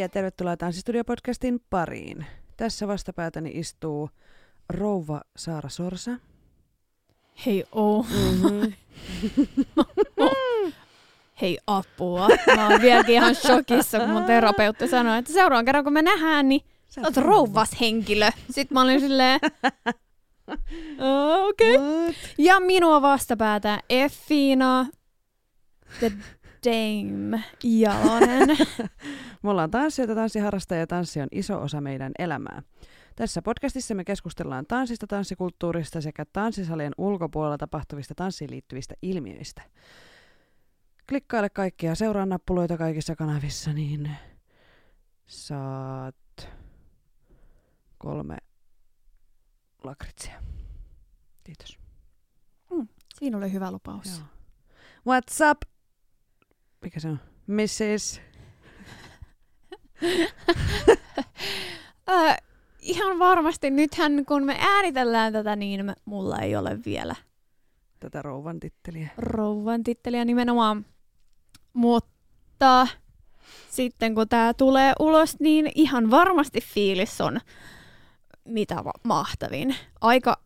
ja tervetuloa Tanssistudio-podcastin pariin. Tässä vastapäätäni istuu rouva Saara Sorsa. Hei oo. Mm-hmm. Hei apua. Mä oon vieläkin ihan shokissa, kun mun terapeutti sanoi, että seuraavan kerran kun me nähdään, niin sä oot rouvas henkilö. Sitten mä olin silleen, "Aa, okei. Okay. Ja minua vastapäätä Effina, the Dame Jalonen. Me ollaan tanssijoita, tanssiharrastajia ja tanssi on iso osa meidän elämää. Tässä podcastissa me keskustellaan tanssista, tanssikulttuurista sekä tanssisalien ulkopuolella tapahtuvista tanssiin liittyvistä ilmiöistä. Klikkaile kaikkia, seuraa nappuloita kaikissa kanavissa, niin saat kolme lakritsia. Kiitos. Siinä oli hyvä lupaus. Joo. What's up? Mikä se on? Mrs. Öö, ihan varmasti nythän kun me äänitellään tätä, niin me, mulla ei ole vielä Tätä rouvan titteliä. rouvan titteliä nimenomaan. Mutta sitten kun tämä tulee ulos, niin ihan varmasti fiilis on mitä va- mahtavin. Aika,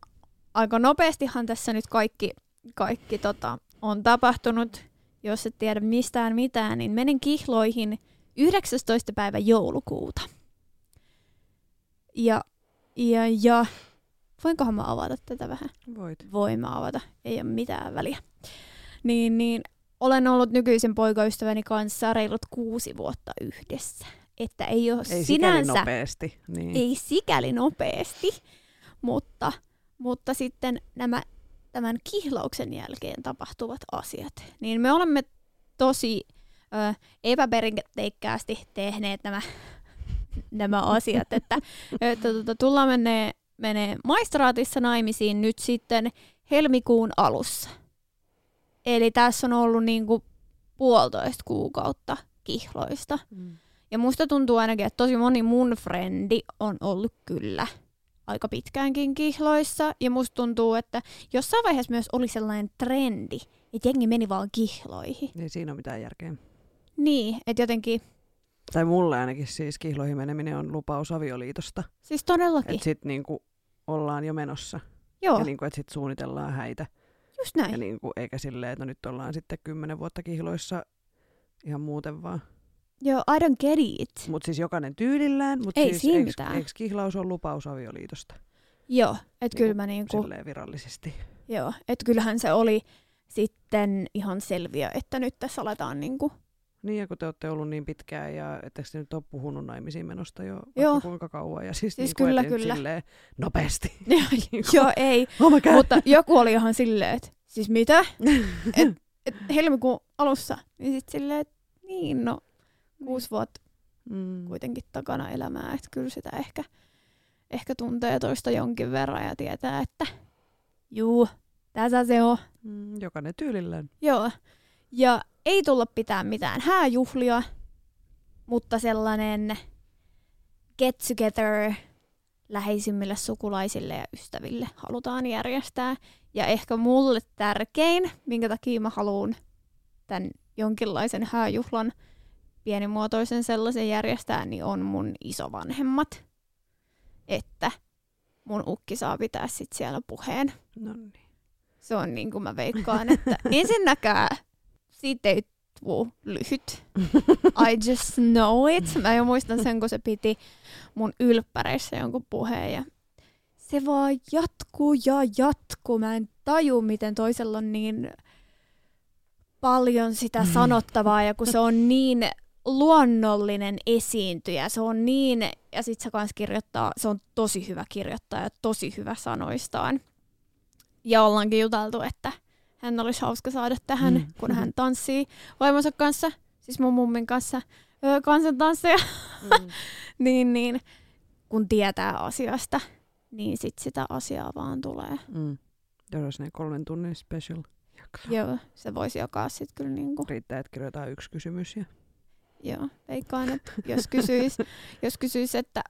aika nopeastihan tässä nyt kaikki, kaikki tota, on tapahtunut. Jos et tiedä mistään mitään, niin menen kihloihin 19. päivä joulukuuta. Ja, ja, ja voinkohan mä avata tätä vähän? Voit. voin mä avata, ei ole mitään väliä. Niin, niin olen ollut nykyisen poikaystäväni kanssa reilut kuusi vuotta yhdessä. Että ei ole Ei sikäli sinänsä, nopeasti. Niin. ei sikäli nopeasti, mutta, mutta sitten nämä tämän kihlauksen jälkeen tapahtuvat asiat. Niin me olemme tosi ö, epäperinteikkäästi tehneet nämä, nämä asiat, että, että tota, tullaan menee, menee maistraatissa naimisiin nyt sitten helmikuun alussa. Eli tässä on ollut niinku puolitoista kuukautta kihloista. Mm. Ja musta tuntuu ainakin, että tosi moni mun frendi on ollut kyllä aika pitkäänkin kihloissa. Ja musta tuntuu, että jossain vaiheessa myös oli sellainen trendi, että jengi meni vaan kihloihin. Ei siinä ole mitään järkeä. Niin, että jotenkin, Tai mulle ainakin siis kihloihin meneminen on lupaus avioliitosta. siis todellakin. Että sit niinku ollaan jo menossa. Joo, Ja niinku, että sit suunnitellaan häitä. just näin. Ja niinku, eikä silleen, että no nyt ollaan sitten kymmenen vuotta kihloissa ihan muuten vaan. Joo, I don't get it. Mutta siis jokainen tyylillään. Mutta Ei siis siinä eiks, mitään. eiks kihlaus on lupaus avioliitosta? Joo, että kyllä Niinku mä niinku, Silleen virallisesti. joo, että kyllähän se oli sitten ihan selviö, että nyt tässä aletaan niinku, Niin, ja kun te olette ollut niin pitkään, ja etteikö te nyt ole puhunut naimisiin menosta jo Joo. kuinka kauan, ja siis, Siis niinku, kyllä, kyllä. Silleen nopeasti. Niinku, joo ei, Oh. Mutta joku oli ihan silleen, että siis mitä? Et, et helmikuun alussa. Niin sit silleen, että niin no, kuusi vuotta mm. kuitenkin takana elämää. Että kyllä sitä ehkä, ehkä tuntee toista jonkin verran ja tietää, että juu, tässä se on. Mm, jokainen tyylillään. Joo. Ja ei tulla pitää mitään hääjuhlia, mutta sellainen get together läheisimmille sukulaisille ja ystäville halutaan järjestää. Ja ehkä mulle tärkein, minkä takia mä haluan tämän jonkinlaisen hääjuhlan pienimuotoisen sellaisen järjestää, niin on mun isovanhemmat. Että mun ukki saa pitää sit siellä puheen. No niin. Se on niin kuin mä veikkaan, että ensinnäkään siitä ei tuu lyhyt. I just know it. Mä jo muistan sen, kun se piti mun ylppäreissä jonkun puheen ja se vaan jatkuu ja jatkuu. Mä en taju, miten toisella on niin paljon sitä sanottavaa ja kun se on niin luonnollinen esiintyjä, se on niin, ja sit se kans kirjoittaa, se on tosi hyvä kirjoittaja, tosi hyvä sanoistaan. Ja ollaankin juteltu, että hän olisi hauska saada tähän, Mm. kun hän tanssii vaimonsa kanssa, siis mun mummin kanssa, öö, kansantansseja, Mm. niin, niin kun tietää asiasta, niin sit sitä asiaa vaan tulee. Mm. Ne kolmen tunnin special jakso. Joo, se voisi jakaa sit kyllä niinku, Riittää, että kirjoitetaan yksi kysymys. Ja... joo, veikkaan, että jos kysyis, jos kysyis, että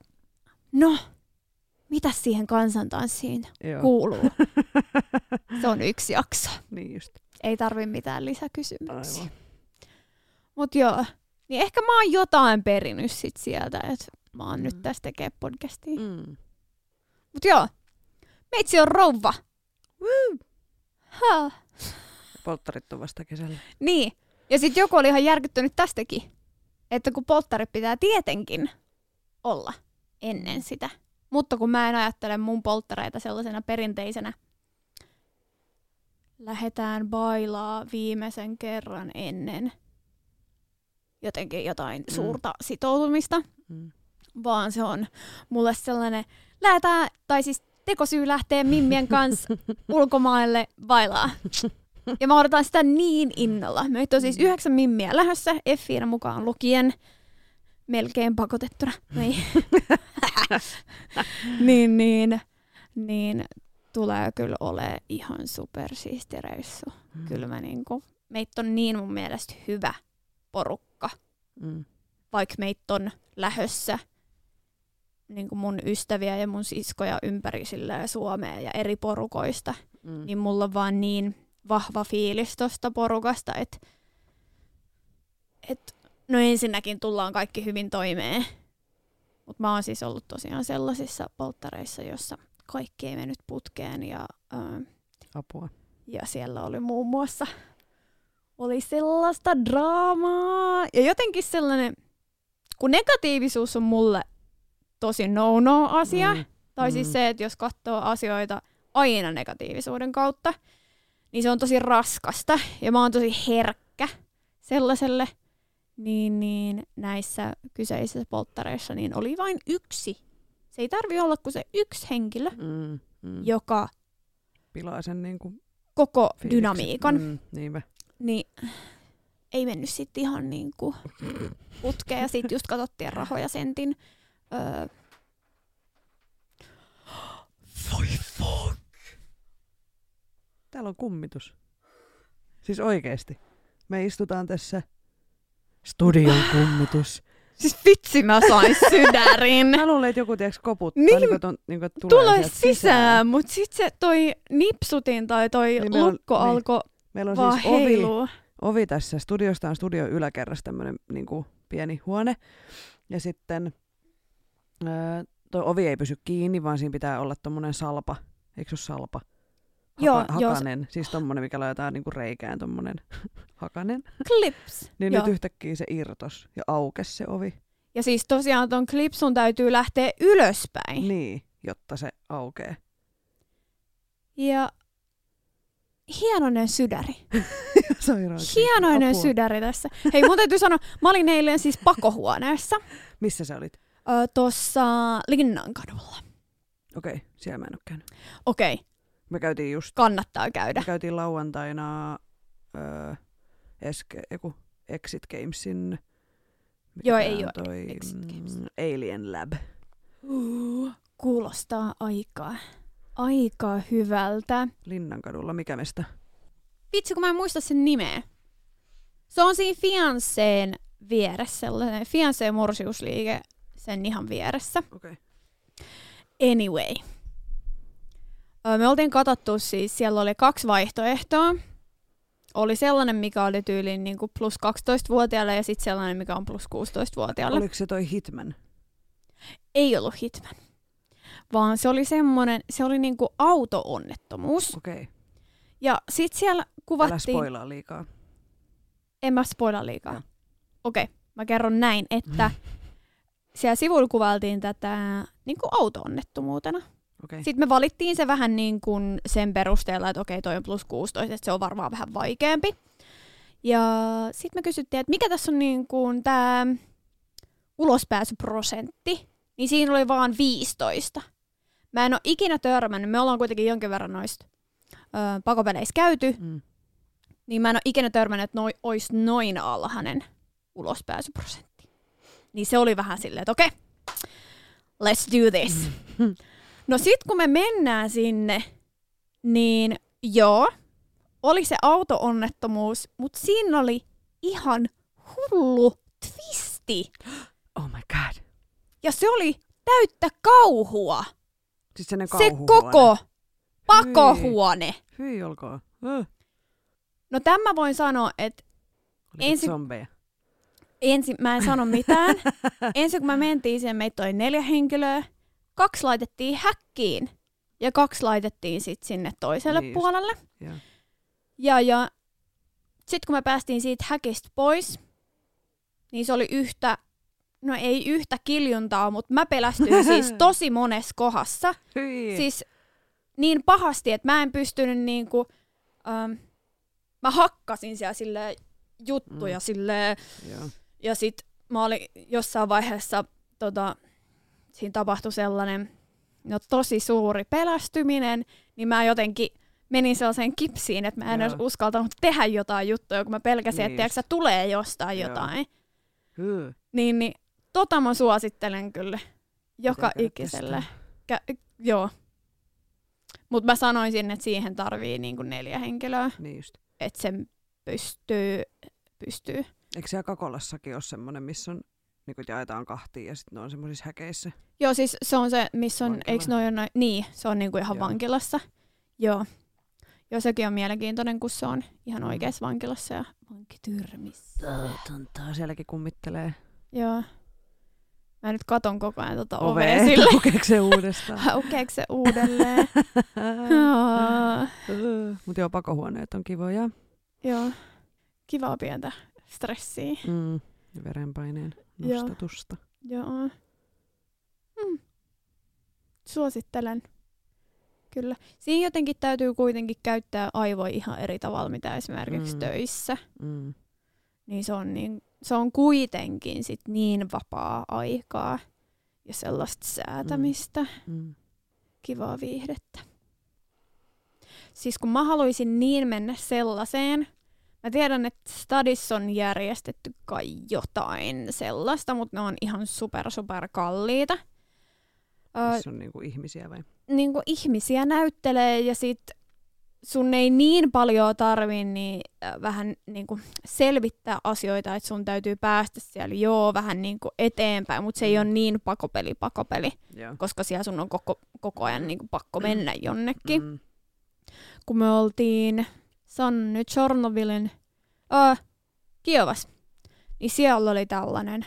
no, mitä siihen kansantanssiin Joo. kuuluu? Se on yksi jakso. niin just. Ei tarvi mitään lisäkysymyksiä. Aivan. Mut joo, niin ehkä mä oon jotain perinnyt sit sieltä, että mä oon Mm. nyt tässä tekee podcastia. Mm. Mm. Mut joo, meitsi on rouva. Woo! Ha. Polttarit on vasta kesällä. Niin, ja sitten joku oli ihan järkyttynyt tästäkin, että kun polttarit pitää tietenkin olla ennen sitä. Mutta kun mä en ajattele mun polttareita sellaisena perinteisenä, lähetään bailaa viimeisen kerran ennen jotenkin jotain Mm. suurta sitoutumista, Mm. vaan se on mulle sellainen, lähetään, tai siis tekosyy lähtee Mimmien kanssa ulkomaille bailaa. Ja mä odotan sitä niin innolla. Meitä on siis Mm. yhdeksän mimmiä lähdössä, Effiina mukaan lukien. Melkein pakotettuna. Niin. niin, niin, niin tulee kyllä ole ihan supersiisti reissu. Mm. Kyllä mä niinku, meitä on niin mun mielestä hyvä porukka, Mm. vaikka meitä on lähössä niin kuin mun ystäviä ja mun siskoja ympäri Suomea ja eri porukoista, Mm. niin mulla on vaan niin vahva fiilis tosta porukasta, että et, no ensinnäkin tullaan kaikki hyvin toimeen. Mutta mä oon siis ollut tosiaan sellaisissa polttareissa, jossa kaikki ei mennyt putkeen ja, ää, Apua. ja siellä oli muun muassa oli sellaista draamaa ja jotenkin sellainen, kun negatiivisuus on mulle tosi no-no-asia, Mm. tai Mm. siis se, että jos katsoo asioita aina negatiivisuuden kautta, niin se on tosi raskasta. Ja mä oon tosi herkkä sellaiselle. Niin, niin näissä kyseisissä polttareissa niin oli vain yksi. Se ei tarvi olla kuin se yksi henkilö, Mm. Mm. joka Pilaa sen niinku koko fiiliksen. dynamiikan, Mm. Niinpä. niin ei mennyt sitten ihan niin kuin putkeen. Ja sitten just katsottiin rahoja sentin. Öö, Voi fuck. Täällä on kummitus. Siis oikeesti. Me istutaan tässä studion kummitus. siis vitsi mä sain sydärin. Mä luulen, että joku tiiäks koputtaa. Niin. Niin, niin, ton, niin kuin, tulee, tulee sisään, sisään mutta sitten se toi nipsutin tai toi Niin niin on- lukko niin. alkoi Meillä on vaan siis ovi, ovi tässä. Studiosta on studion yläkerrassa tämmönen niin kuin, pieni huone. Ja sitten ää, toi ovi ei pysy kiinni, vaan siinä pitää olla tommonen salpa. Eikö se ole salpa? Joo, Haka, joo, se- hakanen. Siis tommonen, mikä laitetaan niinku reikään tommonen hakanen. Clips. Niin Joo. nyt yhtäkkiä se irtos ja aukes se ovi. Ja siis tosiaan ton klipsun täytyy lähteä ylöspäin. Niin, jotta se aukee. Ja hienoinen sydäri. Hienoinen Apua. sydäri tässä. Hei, mun täytyy sanoa, mä olin eilen siis pakohuoneessa Missä sä olit? ö, tuossa Linnankadulla. Okei, siellä mä en oo käynyt. Okei, Me käytiin just, kannattaa me käydä. käytiin lauantaina öö, Eske, eiku, Exit Gamesin Joo, ei oo toi, Exit Games. mm, Alien Lab. Uh, kuulostaa aika, aika hyvältä. Linnankadulla, mikä mestä? Vitsi, kun mä en muista sen nimeä. Se on siinä Fianceen vieressä, sellainen Fianceen morsiusliike sen ihan vieressä. Okei. Anyway. Me oltiin katsottu siis, siellä oli kaksi vaihtoehtoa. Oli sellainen, mikä oli tyyliin niin kuin plus 12-vuotiaalle ja sitten sellainen, mikä on plus 16-vuotiaalle. Oliko se toi Hitman? Ei ollut Hitman. Vaan se oli semmoinen, se oli niinku auto-onnettomuus. Okei. Ja sit siellä Älä kuvattiin... spoilaa liikaa. En mä spoila liikaa. Okei, okay, mä kerron näin, että siellä sivuilla kuvailtiin tätä niin kuin auto-onnettomuutena. Okei. Sitten me valittiin se vähän niin kuin sen perusteella, että okei, toi on plus 16, että se on varmaan vähän vaikeampi. Ja sitten me kysyttiin, että mikä tässä on niin kuin tämä ulospääsyprosentti, niin siinä oli vaan 15. Mä en ole ikinä törmännyt, me ollaan kuitenkin jonkin verran noista ö, pakopeleissä käyty, Mm. niin mä en ole ikinä törmännyt, että noi, olisi noin alhainen ulospääsyprosentti. Niin se oli vähän silleen, että okei, okay, let's do this. No sit kun me mennään sinne, niin joo, oli se auto-onnettomuus, mutta siinä oli ihan hullu twisti. Oh my god. Ja se oli täyttä kauhua. Siis se, koko pakohuone. Hyi, Hyi olkoon. No tämä voin sanoa, että ensi... zombeja? ensin mä en sano mitään. ensin kun mä mentiin siihen, meitä oli neljä henkilöä. Kaksi laitettiin häkkiin ja kaksi laitettiin sit sinne toiselle niin puolelle. Ja, ja, ja sitten kun me päästiin siitä häkistä pois, niin se oli yhtä, no ei yhtä kiljuntaa, mutta mä pelästyin siis tosi monessa kohdassa. Hyi. Siis niin pahasti, että mä en pystynyt niinku, ähm, mä hakkasin siellä sille juttuja mm. silleen, yeah. ja sit mä olin jossain vaiheessa, tota, siinä tapahtui sellainen no, tosi suuri pelästyminen, niin mä jotenkin menin sellaiseen kipsiin, että mä en edes uskaltanut tehdä jotain juttuja, kun mä pelkäsin, niin. että tulee jostain Joo. jotain. Niin, niin tota mä suosittelen kyllä joka ikiselle. Kä- joo. Mutta mä sanoisin, että siihen tarvii niinku neljä henkilöä. Niin just. Että se pystyy, pystyy. Eikö siellä Kakolassakin ole semmoinen, missä on niin kuin jaetaan kahtiin ja sitten ne on semmoisissa häkeissä? Joo, siis se on se, missä on, eikö noin noin, niin, se on niinku ihan Joo. vankilassa. Joo. Joo, sekin on mielenkiintoinen, kun se on ihan mm. oikeassa vankilassa ja vankityrmissä. Tuntaa, sielläkin kummittelee. Joo. Mä nyt katon koko ajan tota ovea, ovea sille. Aukeeko se uudestaan? Aukeeko se uudelleen? Mutta joo, pakohuoneet on kivoja. Joo, kivaa pientä stressiä. Mm. Verenpaineen nostatusta. Joo. joo. Mm. Suosittelen. Kyllä. Siinä jotenkin täytyy kuitenkin käyttää aivoja ihan eri tavalla, mitä esimerkiksi mm. töissä. Mm. Niin se on, niin, se on kuitenkin sit niin vapaa aikaa ja sellaista säätämistä. Mm. Mm. Kivaa viihdettä. Siis kun mä haluaisin niin mennä sellaiseen, mä tiedän, että stadissa on järjestetty kai jotain sellaista, mutta ne on ihan super super kalliita. Missä on niinku ihmisiä vai? Niinku ihmisiä näyttelee ja sit sun ei niin paljon tarvi niin, äh, vähän niinku selvittää asioita, että sun täytyy päästä siellä joo vähän niinku eteenpäin, mutta se ei mm. ole niin pakopeli pakopeli, yeah. koska siellä sun on koko, koko ajan niinku pakko mm. mennä jonnekin. Mm. Kun me oltiin Sanny Chornovilin äh, Kiovas, niin siellä oli tällainen.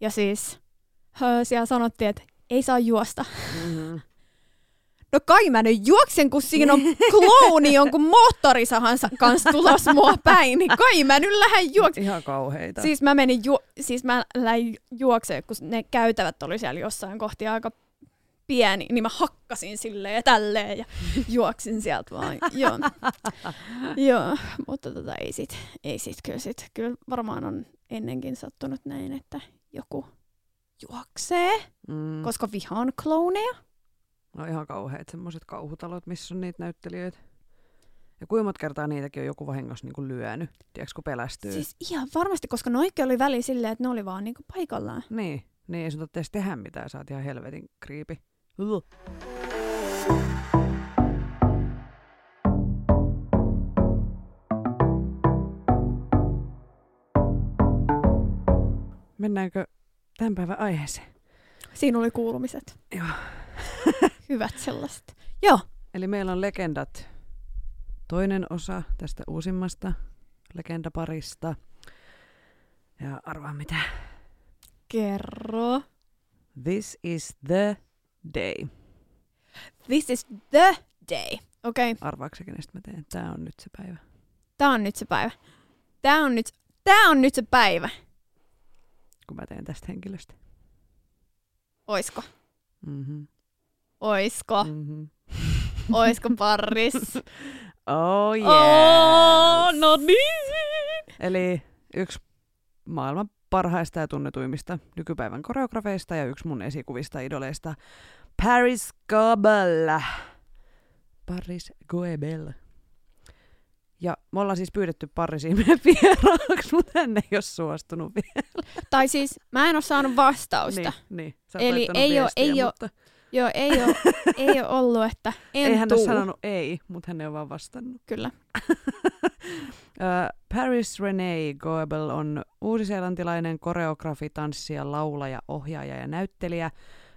Ja siis äh, siellä sanottiin, että ei saa juosta. Mm-hmm. No kai mä nyt juoksen, kun siinä on klooni jonkun moottorisahan kanssa tulos mua päin, niin kai mä nyt lähden juoksemaan. Ihan kauheita. Siis mä menin ju- siis mä lähdin juoksemaan, kun ne käytävät oli siellä jossain kohti aika pieni, niin mä hakkasin silleen ja tälleen ja juoksin sieltä vaan. Joo, Joo mutta tota, ei sit, ei sit kyllä sit. Kyllä varmaan on ennenkin sattunut näin, että joku juoksee, mm. koska vihaan klooneja. No ihan kauheat semmoiset kauhutalot, missä on niitä näyttelijöitä. Ja kuinka monta kertaa niitäkin on joku vahingossa niinku lyönyt, tiedätkö, kun pelästyy. Siis ihan varmasti, koska noikin oli väli silleen, että ne oli vaan niinku paikallaan. Niin, niin ei sun edes tehdä mitään, sä oot ihan helvetin kriipi. Mennäänkö tämän päivän aiheeseen? Siinä oli kuulumiset. Joo. Hyvät sellaiset. Joo. Eli meillä on legendat toinen osa tästä uusimmasta legendaparista. Ja arvaa mitä? Kerro. This is the day. This is the day. Okei. Okay. Arvaako kenestä mä teen? Tää on nyt se päivä. Tää on nyt se päivä. Tää on nyt, tää on nyt se päivä. Kun mä teen tästä henkilöstä. Oisko? Mhm. Oisko? Mm-hmm. Oisko parris? oh yes. Oh, no niin. Eli yksi maailman parhaista ja tunnetuimmista nykypäivän koreografeista ja yksi mun esikuvista idoleista, Paris Goebel. Paris Goebel. Ja me ollaan siis pyydetty Pariisiin meidän vieraaksi, mutta hän ei ole suostunut vielä. Tai siis mä en ole saanut vastausta. Niin, niin. Sä oot Eli ei viestiä, ei oo- mutta Joo, ei ole, ei ole ollut, että en ei hän tuu. ole sanonut ei, mutta hän ei ole vaan vastannut. Kyllä. Paris Renee Goebel on uusiseelantilainen koreografi, tanssija, laulaja, ohjaaja ja näyttelijä.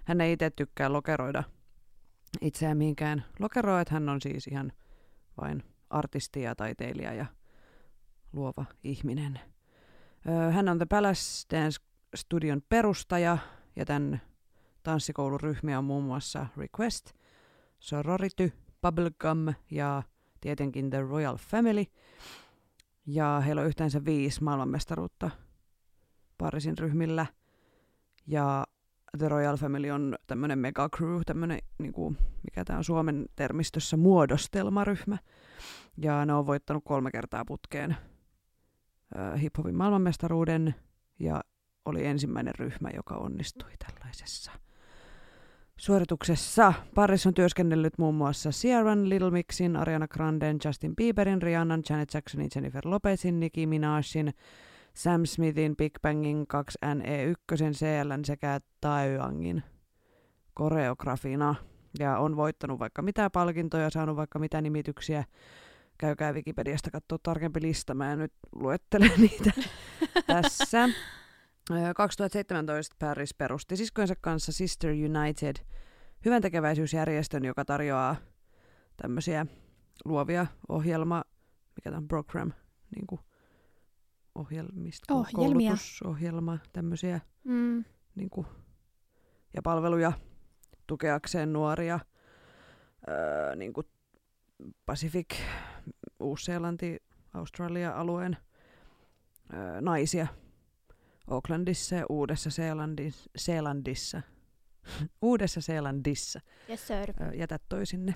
Hän ei itse tykkää lokeroida itseään mihinkään lokeroa, että hän on siis ihan vain artisti ja taiteilija ja luova ihminen. Hän on The Palace Dance Studion perustaja ja tämän tanssikoulun ryhmiä on muun muassa Request, Sorority, Bubblegum ja tietenkin The Royal Family. Ja heillä on yhteensä viisi maailmanmestaruutta Parisin ryhmillä. Ja The Royal Family on tämmöinen mega crew, tämmöinen, niinku, mikä tämä on Suomen termistössä, muodostelmaryhmä. Ja ne on voittanut kolme kertaa putkeen hip-hopin maailmanmestaruuden ja oli ensimmäinen ryhmä, joka onnistui tällaisessa suorituksessa. Paris on työskennellyt muun muassa Sierran, Little Mixin, Ariana Granden, Justin Bieberin, Rihannan, Janet Jacksonin, Jennifer Lopezin, Nicki Minajin, Sam Smithin, Big Bangin, 2NE1, CLN sekä Taeyangin koreografina. Ja on voittanut vaikka mitä palkintoja, saanut vaikka mitä nimityksiä. Käykää Wikipediasta katsoa tarkempi lista, mä en nyt luettele niitä tässä. Ö, 2017 Paris perusti siskonsa kanssa Sister United, hyvän tekeväisyysjärjestön, joka tarjoaa tämmöisiä luovia ohjelma, mikä tämä on, program, niin kuin ohjelmista, Ohjelmia. koulutusohjelma, tämmöisiä Mm. niin kuin, ja palveluja tukeakseen nuoria öö, niin kuin Pacific, Uus-Seelanti, Australia-alueen öö, naisia Aucklandissa ja Uudessa Seelandis, Seelandissa. Uudessa Seelandissa. Yes, sir. Jätä toi sinne.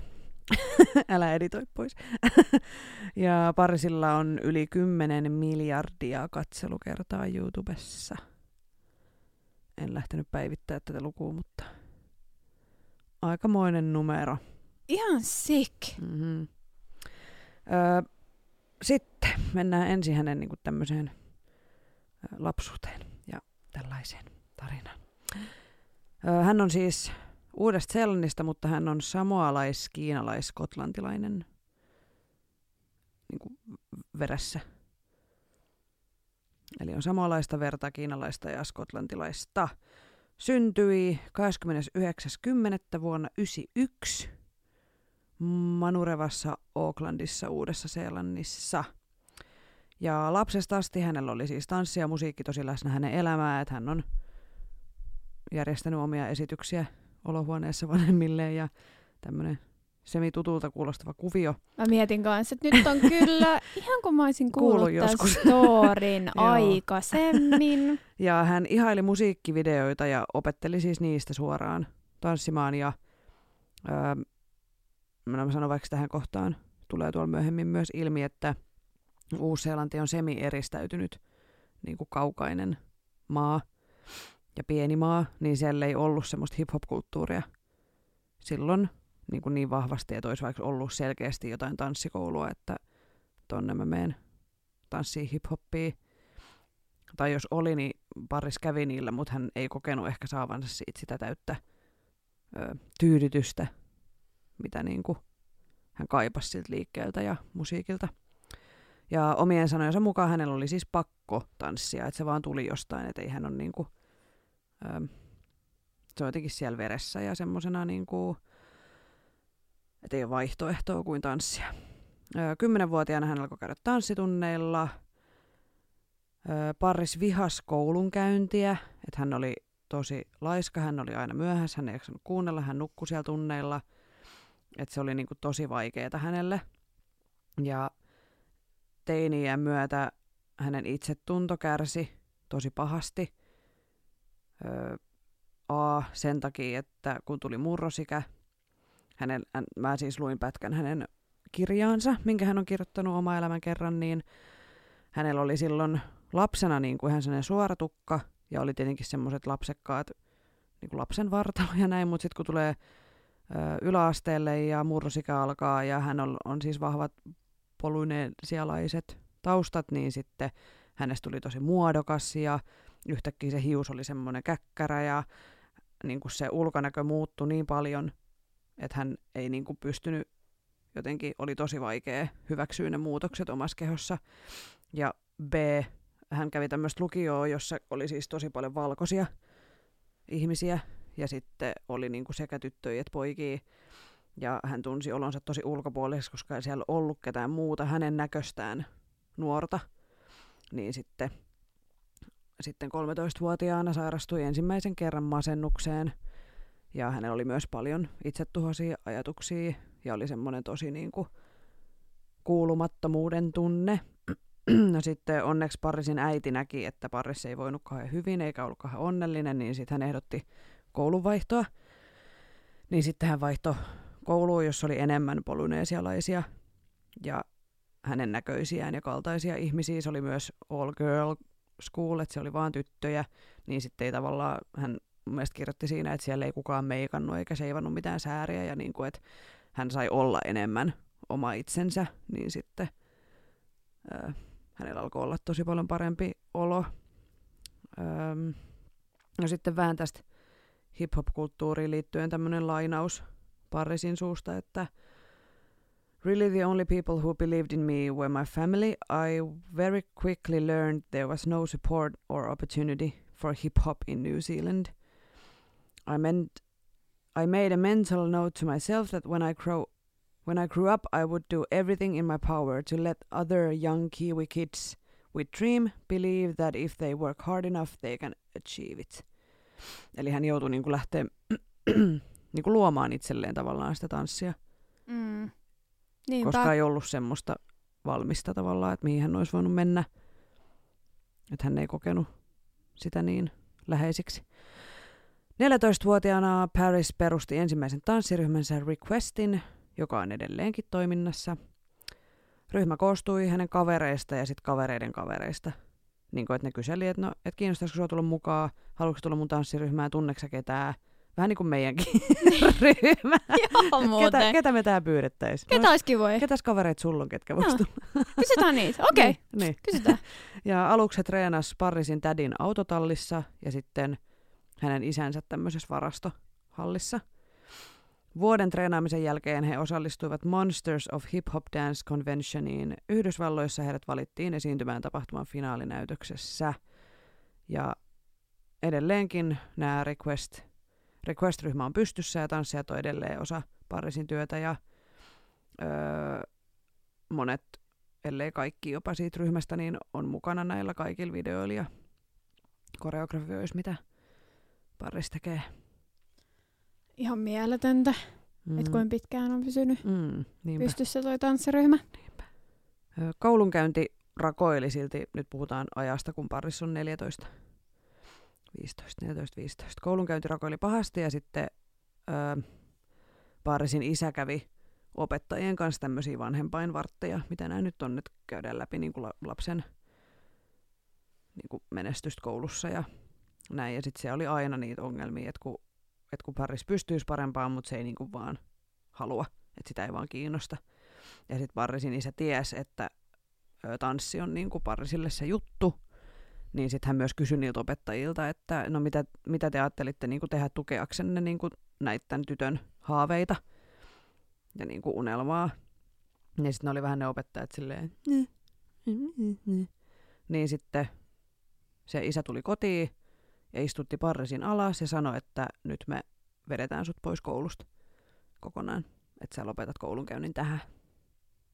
Älä editoi pois. ja Parisilla on yli 10 miljardia katselukertaa YouTubessa. En lähtenyt päivittää tätä lukua, mutta aikamoinen numero. Ihan sick. Mm-hmm. Öö, sitten mennään ensin hänen niin tämmöiseen lapsuuteen ja tällaiseen tarinaan. Hän on siis Uudesta Seelannista, mutta hän on samoalais, kiinalais, skotlantilainen niin kuin veressä. Eli on samoalaista verta, kiinalaista ja skotlantilaista. Syntyi 29.10. vuonna 1991 Manurevassa, Aucklandissa, Uudessa Seelannissa. Ja lapsesta asti hänellä oli siis tanssi ja musiikki tosi läsnä hänen elämää, että hän on järjestänyt omia esityksiä olohuoneessa vanhemmilleen ja tämmöinen semitutulta kuulostava kuvio. Mä mietin kanssa, että nyt on kyllä ihan kun mä olisin kuullut, tämän joskus. storin aikaisemmin. Ja hän ihaili musiikkivideoita ja opetteli siis niistä suoraan tanssimaan. Ja öö, mä sanon vaikka tähän kohtaan, tulee tuolla myöhemmin myös ilmi, että Uus-Seelanti on semi-eristäytynyt niin kuin kaukainen maa ja pieni maa, niin siellä ei ollut semmoista hip-hop-kulttuuria silloin niin, kuin niin vahvasti, että olisi vaikka ollut selkeästi jotain tanssikoulua, että tonne mä menen tanssiin hip-hoppia. Tai jos oli, niin Paris kävi niillä, mutta hän ei kokenut ehkä saavansa siitä sitä täyttä ö, tyydytystä, mitä niin kuin hän kaipasi siltä liikkeeltä ja musiikilta. Ja omien sanojensa mukaan hänellä oli siis pakko tanssia, että se vaan tuli jostain, että ei hän ole niin kuin, ö, se on jotenkin siellä veressä ja semmoisena niin kuin, että ei ole vaihtoehtoa kuin tanssia. Kymmenenvuotiaana hän alkoi käydä tanssitunneilla. Paris vihas koulunkäyntiä, että hän oli tosi laiska, hän oli aina myöhässä, hän ei jaksanut kuunnella, hän nukkui siellä tunneilla. Että se oli niinku tosi vaikeaa hänelle. Ja teiniän myötä hänen itsetunto kärsi tosi pahasti. Öö, A, sen takia, että kun tuli murrosikä, hänen, hän, mä siis luin pätkän hänen kirjaansa, minkä hän on kirjoittanut oma elämän kerran, niin hänellä oli silloin lapsena niin kuin ihan sellainen suoratukka, ja oli tietenkin semmoiset lapsekkaat niin kuin lapsen vartalo ja näin, mutta sitten kun tulee ö, yläasteelle ja murrosikä alkaa, ja hän on, on siis vahvat polynesialaiset taustat, niin sitten hänestä tuli tosi muodokas ja yhtäkkiä se hius oli semmoinen käkkärä ja niin kuin se ulkonäkö muuttui niin paljon, että hän ei niin kuin pystynyt, jotenkin oli tosi vaikea hyväksyä ne muutokset omassa kehossa. Ja B, hän kävi tämmöistä lukioa, jossa oli siis tosi paljon valkoisia ihmisiä ja sitten oli niin kuin sekä tyttöjä että poikia. Ja hän tunsi olonsa tosi ulkopuoliseksi, koska ei siellä ollut ketään muuta hänen näköstään nuorta. Niin sitten, sitten 13-vuotiaana sairastui ensimmäisen kerran masennukseen. Ja hänellä oli myös paljon itsetuhoisia ajatuksia ja oli semmoinen tosi niin kuin kuulumattomuuden tunne. No sitten onneksi Parisin äiti näki, että Paris ei voinut kauhean hyvin eikä ollut kauhean onnellinen, niin sitten hän ehdotti koulunvaihtoa. Niin sitten hän vaihtoi kouluun, jossa oli enemmän polyneesialaisia ja hänen näköisiään ja kaltaisia ihmisiä. Se oli myös all girl school, että se oli vaan tyttöjä, niin sitten ei tavallaan, hän mielestäni kirjoitti siinä, että siellä ei kukaan meikannut eikä seivannut mitään sääriä ja niin kuin, että hän sai olla enemmän oma itsensä, niin sitten ää, hänellä alkoi olla tosi paljon parempi olo. Öm, no sitten vähän tästä hip-hop-kulttuuriin liittyen tämmöinen lainaus Parisin suusta, että Really the only people who believed in me were my family. I very quickly learned there was no support or opportunity for hip-hop in New Zealand. I meant I made a mental note to myself that when I grow when I grew up I would do everything in my power to let other young Kiwi kids with dream believe that if they work hard enough they can achieve it. Eli hän joutui niin kuin lähteä niin kuin luomaan itselleen tavallaan sitä tanssia. Mm. Niinpä. Koska ei ollut semmoista valmista tavallaan, että mihin hän olisi voinut mennä. Että hän ei kokenut sitä niin läheisiksi. 14-vuotiaana Paris perusti ensimmäisen tanssiryhmänsä Requestin, joka on edelleenkin toiminnassa. Ryhmä koostui hänen kavereista ja sitten kavereiden kavereista. Niin kuin, että ne kyseli, että no, et kiinnostaisiko sinua tulla mukaan, haluatko tulla mun tanssiryhmään, tunneksä ketään. Vähän niin kuin meidänkin ryhmä. Joo, ketä, ketä me tää pyydettäisiin? Ketä olisi kivoja? Ketäs kavereit sulla on, ketkä vois tulla? Kysytään niitä, okei. Okay. niin, niin. Kysytään. ja aluksi he treenas Parisin tädin autotallissa ja sitten hänen isänsä tämmöisessä varastohallissa. Vuoden treenaamisen jälkeen he osallistuivat Monsters of Hip Hop Dance Conventioniin. Yhdysvalloissa heidät valittiin esiintymään tapahtuman finaalinäytöksessä. Ja edelleenkin nämä Request, Request-ryhmä on pystyssä ja tanssijat on edelleen osa Parisin työtä ja öö, monet, ellei kaikki jopa siitä ryhmästä, niin on mukana näillä kaikilla videoilla ja koreografioissa, mitä Paris tekee. Ihan mieletöntä, mm. että kuinka pitkään on pysynyt mm, niinpä. pystyssä toi tanssiryhmä. Niinpä. Koulunkäynti rakoili silti, nyt puhutaan ajasta, kun Paris on 14. 15, 14, 15. Koulunkäynti rakoili pahasti ja sitten ö, Parisin isä kävi opettajien kanssa tämmöisiä vanhempainvartteja, mitä nämä nyt on, että käydään läpi niin kuin lapsen niin kuin menestystä koulussa ja näin. Ja sitten se oli aina niitä ongelmia, että kun, että kun Paris pystyisi parempaan, mutta se ei niin kuin vaan halua, että sitä ei vaan kiinnosta. Ja sitten Parisin isä ties, että tanssi on niin kuin Parisille se juttu, niin sitten hän myös kysyi niiltä opettajilta, että no mitä, mitä te ajattelitte niin kuin tehdä tukeaksenne niin kuin näiden tytön haaveita ja niin kuin unelmaa. Niin sitten oli vähän ne opettajat silleen, niin sitten se isä tuli kotiin ja istutti Parrisin alas ja sanoi, että nyt me vedetään sut pois koulusta kokonaan, että sä lopetat koulunkäynnin tähän.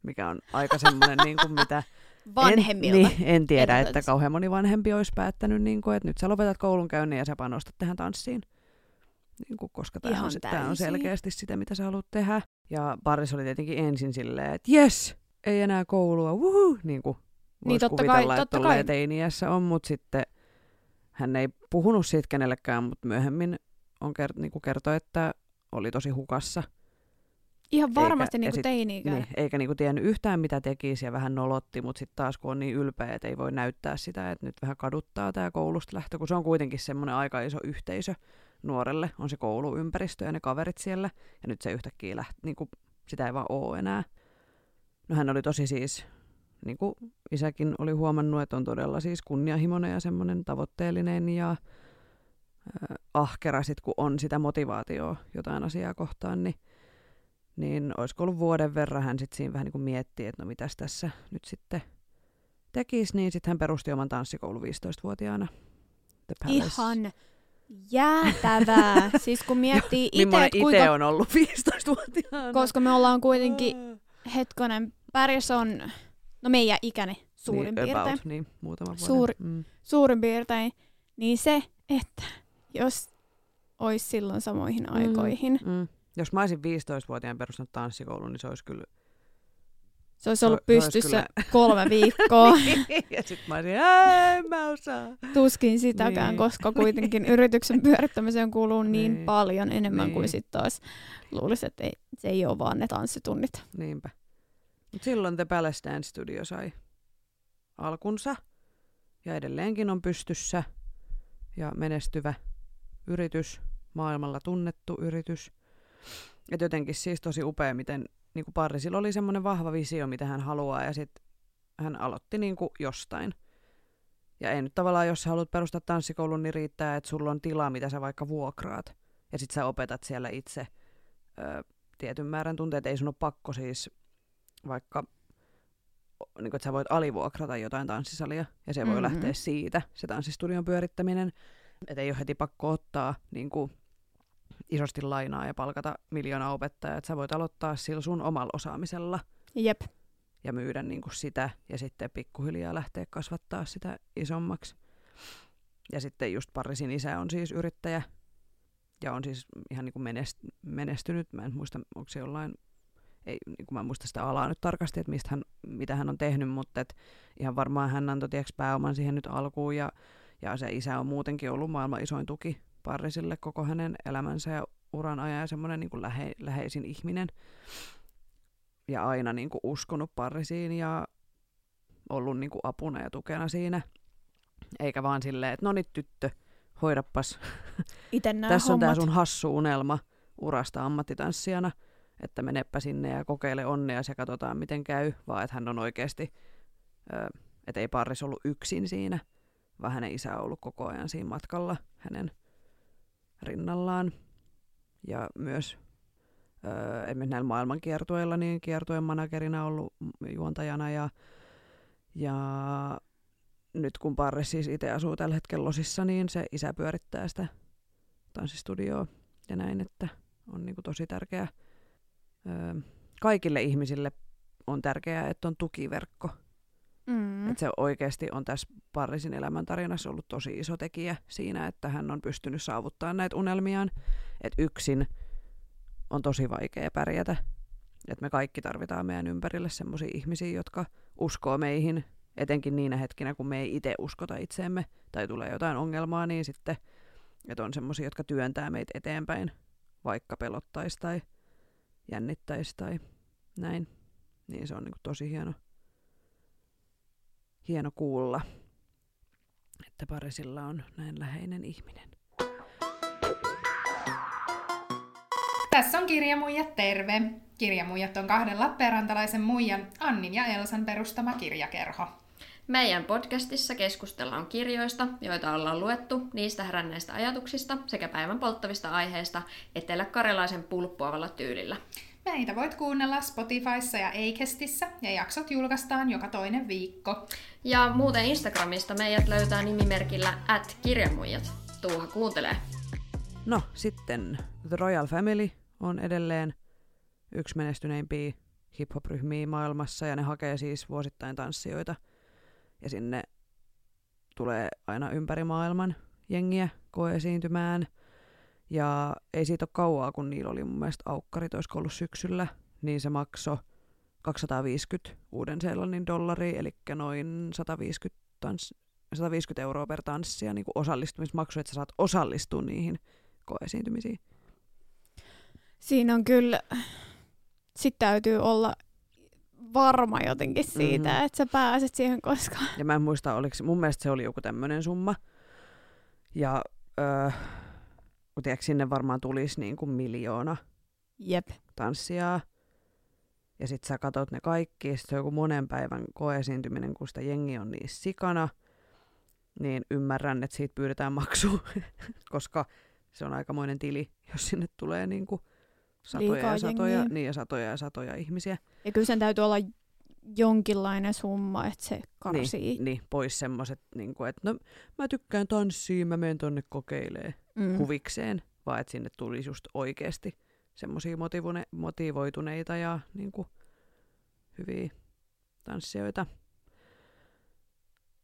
Mikä on aika semmoinen, niin kuin mitä... Vanhemmilta. En, niin, en tiedä, että kauhean moni vanhempi olisi päättänyt, niin kuin, että nyt sä lopetat koulunkäynnin ja sä panostat tähän tanssiin. Niin kuin, koska tämä on, tää on selkeästi sitä, mitä sä haluat tehdä. Ja Paris oli tietenkin ensin silleen, että jes, ei enää koulua, wuhu, niin kuin Niin, totta kuvitella, kai, että totta kai. teiniässä on, mutta sitten hän ei puhunut siitä kenellekään, mutta myöhemmin on kert- niin kuin kertoi, että oli tosi hukassa. Ihan varmasti Eikä- niin kuin sit- teini-ikään. Niin, eikä niinku tiennyt yhtään mitä tekisi ja vähän nolotti, mutta sitten taas kun on niin ylpeä, että ei voi näyttää sitä, että nyt vähän kaduttaa tämä koulusta lähtö, kun se on kuitenkin semmoinen aika iso yhteisö nuorelle, on se kouluympäristö ja ne kaverit siellä, ja nyt se yhtäkkiä läht, niinku, sitä ei vaan ole enää. No hän oli tosi siis, niin kuin isäkin oli huomannut, että on todella siis kunnianhimoinen ja semmoinen tavoitteellinen ja äh, ahkera sit, kun on sitä motivaatioa jotain asiaa kohtaan, niin, niin olisiko ollut vuoden verran hän sitten siinä vähän niin kuin miettii, että no mitäs tässä nyt sitten tekisi, niin sitten hän perusti oman tanssikoulun 15-vuotiaana. The Palace. Ihan jäätävää. siis kun miettii itse, Millainen että itse kuinka... on ollut 15-vuotiaana. Koska me ollaan kuitenkin, hetkonen, Paris on, no meidän ikäni suurin niin, piirtein. About, niin, muutama vuoden. Suuri- Mm. Suurin piirtein. Niin se, että jos olisi silloin samoihin Mm. aikoihin, Mm. Jos mä olisin 15-vuotiaan perustanut tanssikoulun, niin se olisi kyllä... se olisi Se- ollut se olisi pystyssä kolme viikkoa. ja sit mä olisin, "Ää, en mä osaa. Tuskin sitäkään, Niin. koska kuitenkin yrityksen pyörittämiseen kuuluu niin, Niin. paljon enemmän Niin. kuin sitten taas luulisi, että ei, se ei ole vaan ne tanssitunnit. Niinpä. Mut silloin The Palace Dance Studio sai alkunsa ja edelleenkin on pystyssä ja menestyvä yritys, maailmalla tunnettu yritys. Et jotenkin siis tosi upea, miten niin kuin Parrisilla oli semmoinen vahva visio, mitä hän haluaa ja sitten hän aloitti niin kuin jostain. Ja ei nyt tavallaan, jos sä haluat perustaa tanssikoulun, niin riittää, että sulla on tila, mitä sä vaikka vuokraat. Ja sit sä opetat siellä itse ö, tietyn määrän tunteita. Ei sun ole pakko siis vaikka, niin kuin, että sä voit alivuokrata jotain tanssisalia, ja se voi Mhm. lähteä siitä, se tanssistudion pyörittäminen. Että ei ole heti pakko ottaa niin kuin, isosti lainaa ja palkata miljoonaa opettajaa, että sä voit aloittaa sillä sun omalla osaamisella Jep. ja myydä niin kuin sitä, ja sitten pikkuhiljaa lähteä kasvattaa sitä isommaksi. Ja sitten just Parisin isä on siis yrittäjä, ja on siis ihan niin kuin menest- menestynyt. Mä en muista, onko se jollain, ei, niin kuin mä en muista sitä alaa nyt tarkasti, että mistä hän, mitä hän on tehnyt, mutta et ihan varmaan hän antoi tiiäks, pääoman siihen nyt alkuun, ja, ja se isä on muutenkin ollut maailman isoin tuki Parisille koko hänen elämänsä ja uran ajan, ja semmoinen niin lähe, läheisin ihminen ja aina niin kuin uskonut Parisiin ja ollut niin kuin apuna ja tukena siinä. Eikä vaan silleen, että no niin tyttö, hoidapas. Nämä Tässä on tämä sun hassu unelma urasta ammattitanssijana, että menepä sinne ja kokeile onnea ja katsotaan miten käy, vaan että hän on oikeasti, että ei Paris ollut yksin siinä, vaan hänen isä on ollut koko ajan siinä matkalla hänen rinnallaan. Ja myös öö, esimerkiksi näillä maailmankiertueilla niin kiertueen managerina ollut juontajana ja, ja nyt kun Parre siis itse asuu tällä hetkellä Losissa, niin se isä pyörittää sitä tanssistudioa ja näin, että on niin kuin tosi tärkeää. Öö, kaikille ihmisille on tärkeää, että on tukiverkko. Mm. Että se oikeasti on tässä Parrisin elämäntarinassa ollut tosi iso tekijä siinä, että hän on pystynyt saavuttamaan näitä unelmiaan. Että yksin on tosi vaikea pärjätä. Että me kaikki tarvitaan meidän ympärille sellaisia ihmisiä, jotka uskoo meihin, etenkin niinä hetkinä, kun me ei itse uskota itseemme tai tulee jotain ongelmaa, niin sitten, että on sellaisia, jotka työntää meitä eteenpäin, vaikka pelottaisi tai jännittäisi tai näin. Niin se on niin tosi hieno, hieno kuulla, että Parisilla on näin läheinen ihminen. Tässä on Kirjamuijat terve. Kirjamuijat on kahden Lappeenrantalaisen muijan Annin ja Elsan perustama kirjakerho. Meidän podcastissa keskustellaan kirjoista, joita ollaan luettu, niistä heränneistä ajatuksista sekä päivän polttavista aiheista etelä-karjalaisen pulppuavalla tyylillä. Meitä voit kuunnella Spotifyssa ja Acastissa ja jaksot julkaistaan joka toinen viikko. Ja muuten Instagramista meidät löytää nimimerkillä at kirjamuijat. Tuuha kuuntelee. No sitten The Royal Family on edelleen yksi menestyneimpiä hip-hop-ryhmiä maailmassa ja ne hakee siis vuosittain tanssijoita. Ja sinne tulee aina ympäri maailman jengiä koeesiintymään. Ja ei siitä ole kauaa, kun niillä oli mun mielestä aukkarit, olisiko ollut syksyllä, niin se maksoi 250 Uuden-Seelannin dollaria, eli noin 150, tans, 150 euroa per tanssia niin osallistumismaksu, että sä saat osallistua niihin koeesiintymisiin. Siinä on kyllä, sit täytyy olla varma jotenkin siitä, Mhm. mm-hmm. että sä pääset siihen koskaan. Ja mä en muista, oliko, mun mielestä se oli joku tämmöinen summa. Ja öö, kun tiedätkö, sinne varmaan tulisi niin kuin miljoona Jep. tanssijaa. Ja sit sä katot ne kaikki, sit se on joku monen päivän koesiintyminen, kun sitä jengi on niin sikana, niin ymmärrän, että siitä pyydetään maksu, koska se on aikamoinen tili, jos sinne tulee niinku satoja Liikaa ja satoja, jengiä. niin ja satoja ja satoja ihmisiä. Ja kyllä sen täytyy olla jonkinlainen summa, että se karsii. Niin, niin, pois semmoset, niinku, että no mä tykkään tanssia, mä menen tonne kokeilee Mm. huvikseen, vaan että sinne tulisi just oikeasti semmoisia motivoituneita ja niinku, hyviä tanssijoita.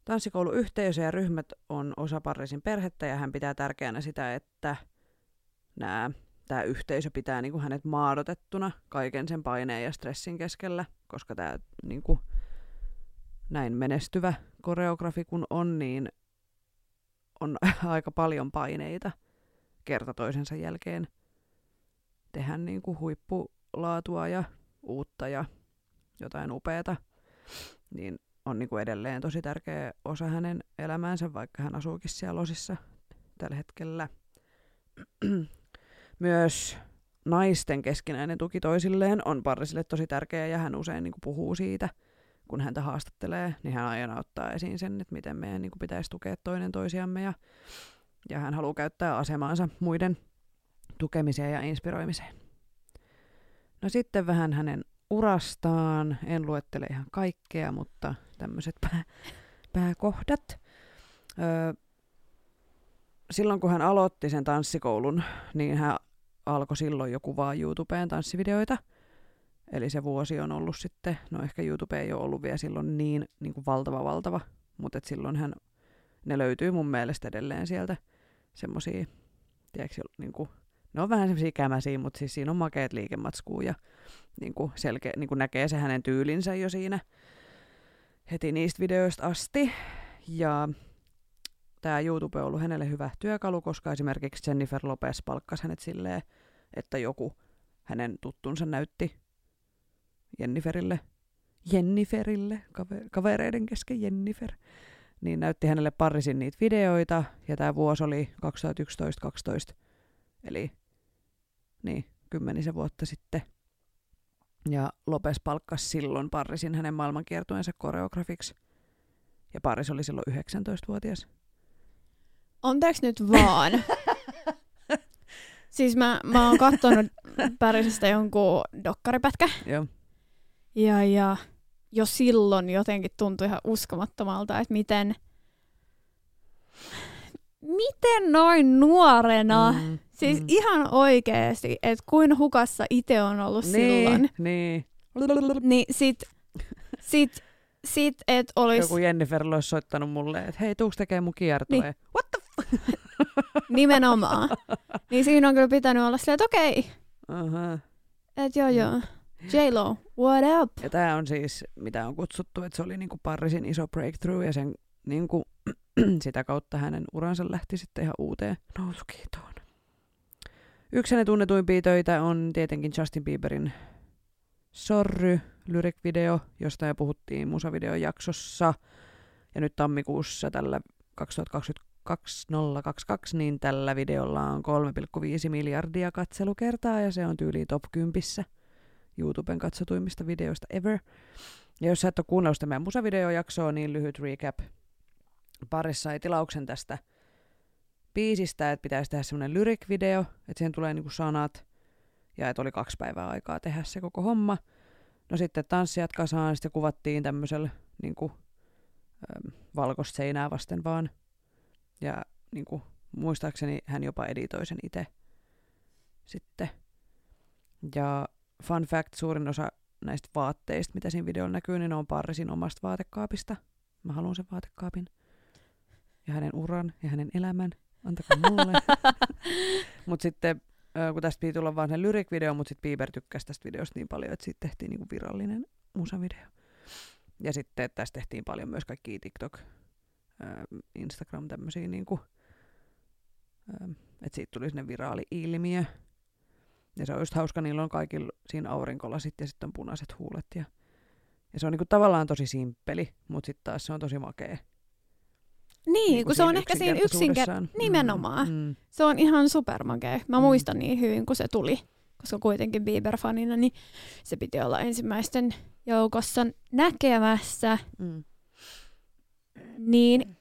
Tanssikouluyhteisö ja ryhmät on osa Parisin perhettä ja hän pitää tärkeänä sitä, että nämä, tämä yhteisö pitää niinku hänet maadotettuna kaiken sen paineen ja stressin keskellä, koska tämä niinku, näin menestyvä koreografi kun on, niin on aika paljon paineita kerta toisensa jälkeen tehdä niinku huippulaatua ja uutta ja jotain upeata, niin on niinku edelleen tosi tärkeä osa hänen elämäänsä, vaikka hän asuukin siellä osissa tällä hetkellä. Myös naisten keskinäinen tuki toisilleen on Parisille tosi tärkeä ja hän usein niinku puhuu siitä, kun häntä haastattelee, niin hän aina ottaa esiin sen, että miten meidän niinku pitäisi tukea toinen toisiamme ja, ja hän haluaa käyttää asemaansa muiden tukemiseen ja inspiroimiseen. No sitten vähän hänen urastaan. En luettele ihan kaikkea, mutta tämmöiset pää, pääkohdat. Öö, silloin kun hän aloitti sen tanssikoulun, niin hän alkoi silloin jo kuvaa YouTubeen tanssivideoita. Eli se vuosi on ollut sitten, no ehkä YouTube ei ole ollut vielä silloin niin, niin kuin valtava valtava, mutta et silloin hän, ne löytyy mun mielestä edelleen sieltä semmosia, tiedätkö, niin kuin, ne on vähän semmosia kämäsiä, mutta siis siinä on makeet liikematskuu ja niin kuin selkeä, niin kuin näkee se hänen tyylinsä jo siinä heti niistä videoista asti. Ja tämä YouTube on ollut hänelle hyvä työkalu, koska esimerkiksi Jennifer Lopez palkkasi hänet silleen, että joku hänen tuttunsa näytti Jenniferille, Jenniferille, kave- kavereiden kesken Jennifer, niin näytti hänelle Parisin niitä videoita, ja tämä vuosi oli 2011-2012, eli niin, kymmenisen vuotta sitten. Ja Lopes palkkasi silloin Parisin hänen maailmankiertueensa koreografiksi. Ja Paris oli silloin 19-vuotias. Anteeksi nyt vaan. siis mä, mä oon kattonut Parisista jonkun dokkaripätkä. Joo. Ja, ja jo silloin jotenkin tuntui ihan uskomattomalta, että miten, miten noin nuorena, mm, siis mm. ihan oikeesti, että kuin hukassa itse on ollut silloin, Niin, niin. niin sit, sit, sit et olis Joku Jennifer olisi soittanut mulle, että hei, tuuks tekee mun kiertueen? Niin. What nimenomaan. niin siinä on kyllä pitänyt olla silleen, että okei, uh-huh. että joo joo, J-Lo, what up? Ja tämä on siis, mitä on kutsuttu, että se oli niinku Parisin iso breakthrough ja sen niinku, sitä kautta hänen uransa lähti sitten ihan uuteen nousukiitoon. Yksi hänen tunnetuimpia töitä on tietenkin Justin Bieberin Sorry lyric-video, josta jo puhuttiin musavideon jaksossa. Ja nyt tammikuussa tällä 2022, niin tällä videolla on 3,5 miljardia katselukertaa ja se on tyyliin top 10 YouTuben katsotuimmista videoista ever. Ja jos sä et ole kuunnellut sitä meidän musavideojaksoa, niin lyhyt recap. Parissa sai tilauksen tästä biisistä, että pitäisi tehdä semmoinen lyric-video, että siihen tulee niinku sanat, ja että oli kaksi päivää aikaa tehdä se koko homma. No sitten tanssijat kasaan, sitten kuvattiin tämmöisellä niinku, ähm, valkoista seinää vasten vaan. Ja niinku, muistaakseni hän jopa editoi sen itse sitten. Ja fun fact, suurin osa näistä vaatteista, mitä siinä videolla näkyy, niin on Parisin omasta vaatekaapista. Mä haluan sen vaatekaapin. Ja hänen uran ja hänen elämän. Antakaa mulle. mutta sitten, kun tästä piti tulla vaan sen lyric-video, mutta sitten Bieber tykkäsi tästä videosta niin paljon, että siitä tehtiin niinku virallinen musavideo. Ja sitten tästä tehtiin paljon myös kaikki TikTok, Instagram tämmöisiä niinku, että siitä tuli sinne viraali ilmiö. Ja se on just hauska, niillä on kaikilla siinä aurinkolasit ja sitten on punaiset huulet. Ja, ja se on niinku tavallaan tosi simppeli, mutta sitten taas se on tosi makea. Niin, niinku kun se on ehkä siinä yksinker... yksinkertaisuudessaan. Nimenomaan. Mm, mm. Se on ihan supermakea. Mä Mm. muistan niin hyvin, kun se tuli. koska kuitenkin Bieber-fanina, niin se piti olla ensimmäisten joukossa näkemässä. Mm. Niin